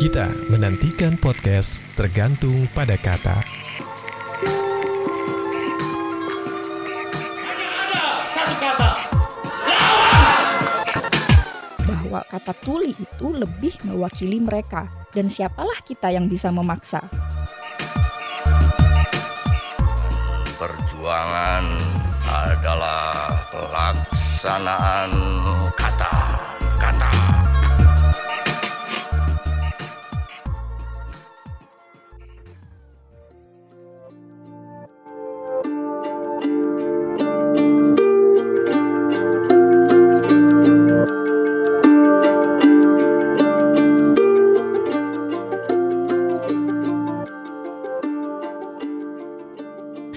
Kita menantikan podcast tergantung pada kata. Ada satu kata. bahwa kata tuli itu lebih mewakili mereka dan siapalah kita yang bisa memaksa. Perjuangan adalah pelaksanaan kata-kata.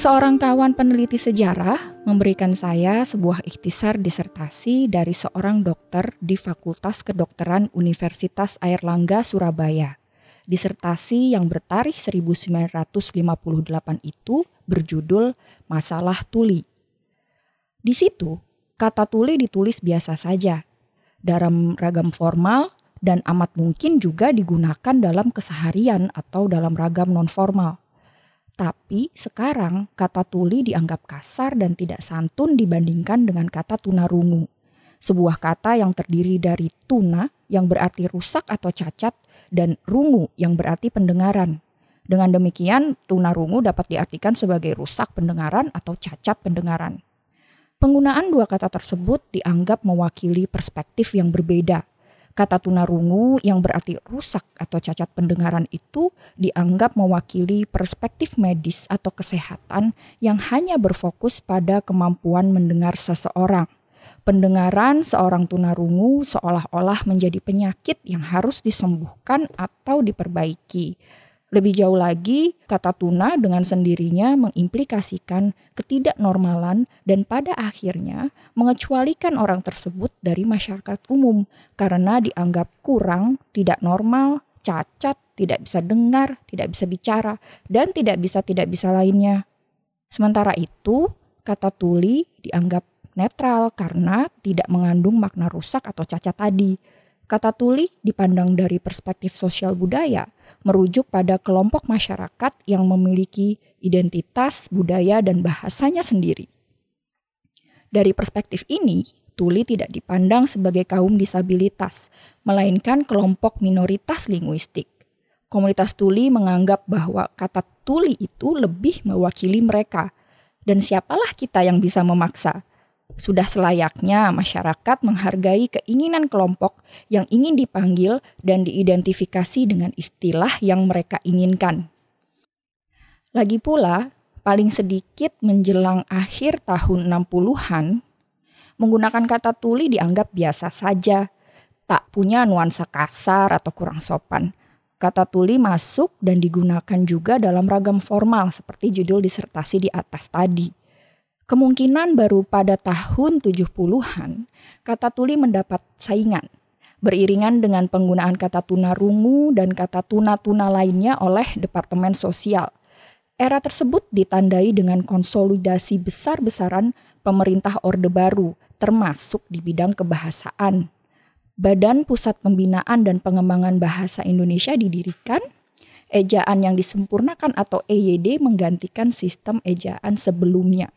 Seorang kawan peneliti sejarah memberikan saya sebuah ikhtisar disertasi dari seorang dokter di Fakultas Kedokteran Universitas Airlangga Surabaya. Disertasi yang bertarikh 1958 itu berjudul Masalah Tuli. Di situ, kata tuli ditulis biasa saja, dalam ragam formal dan amat mungkin juga digunakan dalam keseharian atau dalam ragam non-formal. Tapi sekarang kata tuli dianggap kasar dan tidak santun dibandingkan dengan kata tunarungu. Sebuah kata yang terdiri dari tuna yang berarti rusak atau cacat dan rungu yang berarti pendengaran. Dengan demikian tunarungu dapat diartikan sebagai rusak pendengaran atau cacat pendengaran. Penggunaan dua kata tersebut dianggap mewakili perspektif yang berbeda. Kata tunarungu yang berarti rusak atau cacat pendengaran itu dianggap mewakili perspektif medis atau kesehatan yang hanya berfokus pada kemampuan mendengar seseorang. Pendengaran seorang tunarungu seolah-olah menjadi penyakit yang harus disembuhkan atau diperbaiki. Lebih jauh lagi, kata tuna dengan sendirinya mengimplikasikan ketidaknormalan dan pada akhirnya mengecualikan orang tersebut dari masyarakat umum karena dianggap kurang, tidak normal, cacat, tidak bisa dengar, tidak bisa bicara, dan tidak bisa tidak bisa lainnya. Sementara itu, kata tuli dianggap netral karena tidak mengandung makna rusak atau cacat tadi. Kata tuli dipandang dari perspektif sosial budaya, merujuk pada kelompok masyarakat yang memiliki identitas, budaya, dan bahasanya sendiri. Dari perspektif ini, tuli tidak dipandang sebagai kaum disabilitas, melainkan kelompok minoritas linguistik. Komunitas tuli menganggap bahwa kata tuli itu lebih mewakili mereka, dan siapalah kita yang bisa memaksa. Sudah selayaknya masyarakat menghargai keinginan kelompok yang ingin dipanggil dan diidentifikasi dengan istilah yang mereka inginkan. Lagi pula, paling sedikit menjelang akhir tahun 60-an, menggunakan kata tuli dianggap biasa saja, tak punya nuansa kasar atau kurang sopan. Kata tuli masuk dan digunakan juga dalam ragam formal seperti judul disertasi di atas tadi. Kemungkinan baru pada tahun 70-an, kata tuli mendapat saingan. Beriringan dengan penggunaan kata tunarungu dan kata tuna-tuna lainnya oleh Departemen Sosial. Era tersebut ditandai dengan konsolidasi besar-besaran pemerintah Orde Baru, termasuk di bidang kebahasaan. Badan Pusat Pembinaan dan Pengembangan Bahasa Indonesia didirikan, ejaan yang disempurnakan atau EYD menggantikan sistem ejaan sebelumnya.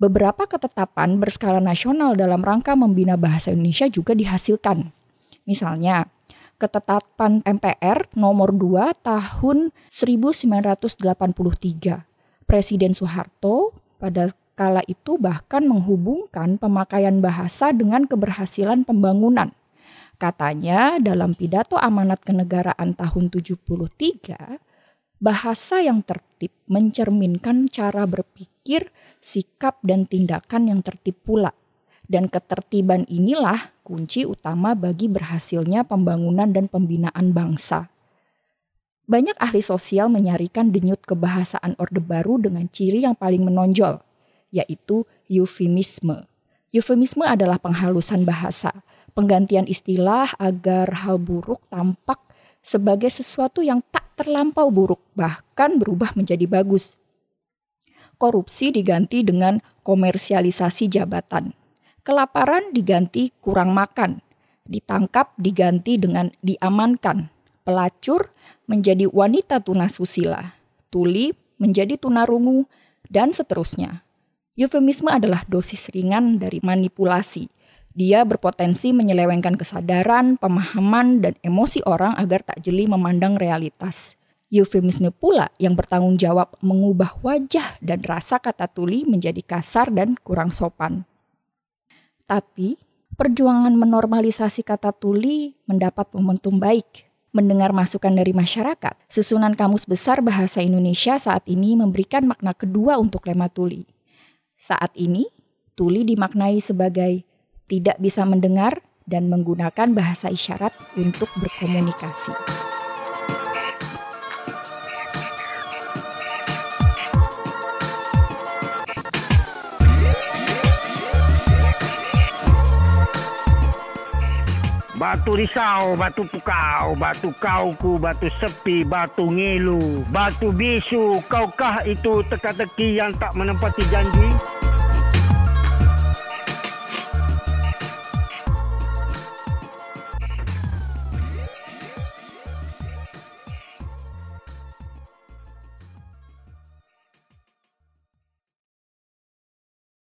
Beberapa ketetapan berskala nasional dalam rangka membina bahasa Indonesia juga dihasilkan. Misalnya, ketetapan MPR nomor 2 tahun 1983. Presiden Soeharto pada kala itu bahkan menghubungkan pemakaian bahasa dengan keberhasilan pembangunan. Katanya dalam pidato amanat kenegaraan tahun 73, bahasa yang tertib mencerminkan cara berpikir, sikap, dan tindakan yang tertib pula. Dan ketertiban inilah kunci utama bagi berhasilnya pembangunan dan pembinaan bangsa. Banyak ahli sosial menyarikan denyut kebahasaan Orde Baru dengan ciri yang paling menonjol, yaitu eufemisme. Eufemisme adalah penghalusan bahasa, penggantian istilah agar hal buruk tampak sebagai sesuatu yang tak terlampau buruk, bahkan berubah menjadi bagus. Korupsi diganti dengan komersialisasi jabatan. Kelaparan diganti kurang makan. Ditangkap diganti dengan diamankan. pelacur menjadi wanita tunasusila, tuli menjadi tunarungu, dan seterusnya. Eufemisme adalah dosis ringan dari manipulasi. Dia berpotensi menyelewengkan kesadaran, pemahaman, dan emosi orang agar tak jeli memandang realitas. Eufemisme pula yang bertanggung jawab mengubah wajah dan rasa kata tuli menjadi kasar dan kurang sopan. Tapi, perjuangan menormalisasi kata tuli mendapat momentum baik. Mendengar masukan dari masyarakat, susunan Kamus Besar Bahasa Indonesia saat ini memberikan makna kedua untuk lema tuli. Saat ini, tuli dimaknai sebagai tidak bisa mendengar dan menggunakan bahasa isyarat untuk berkomunikasi. Batu risau, batu pukau, batu kauku, batu sepi, batu ngilu, batu bisu, kaukah itu teka-teki yang tak menempati janji?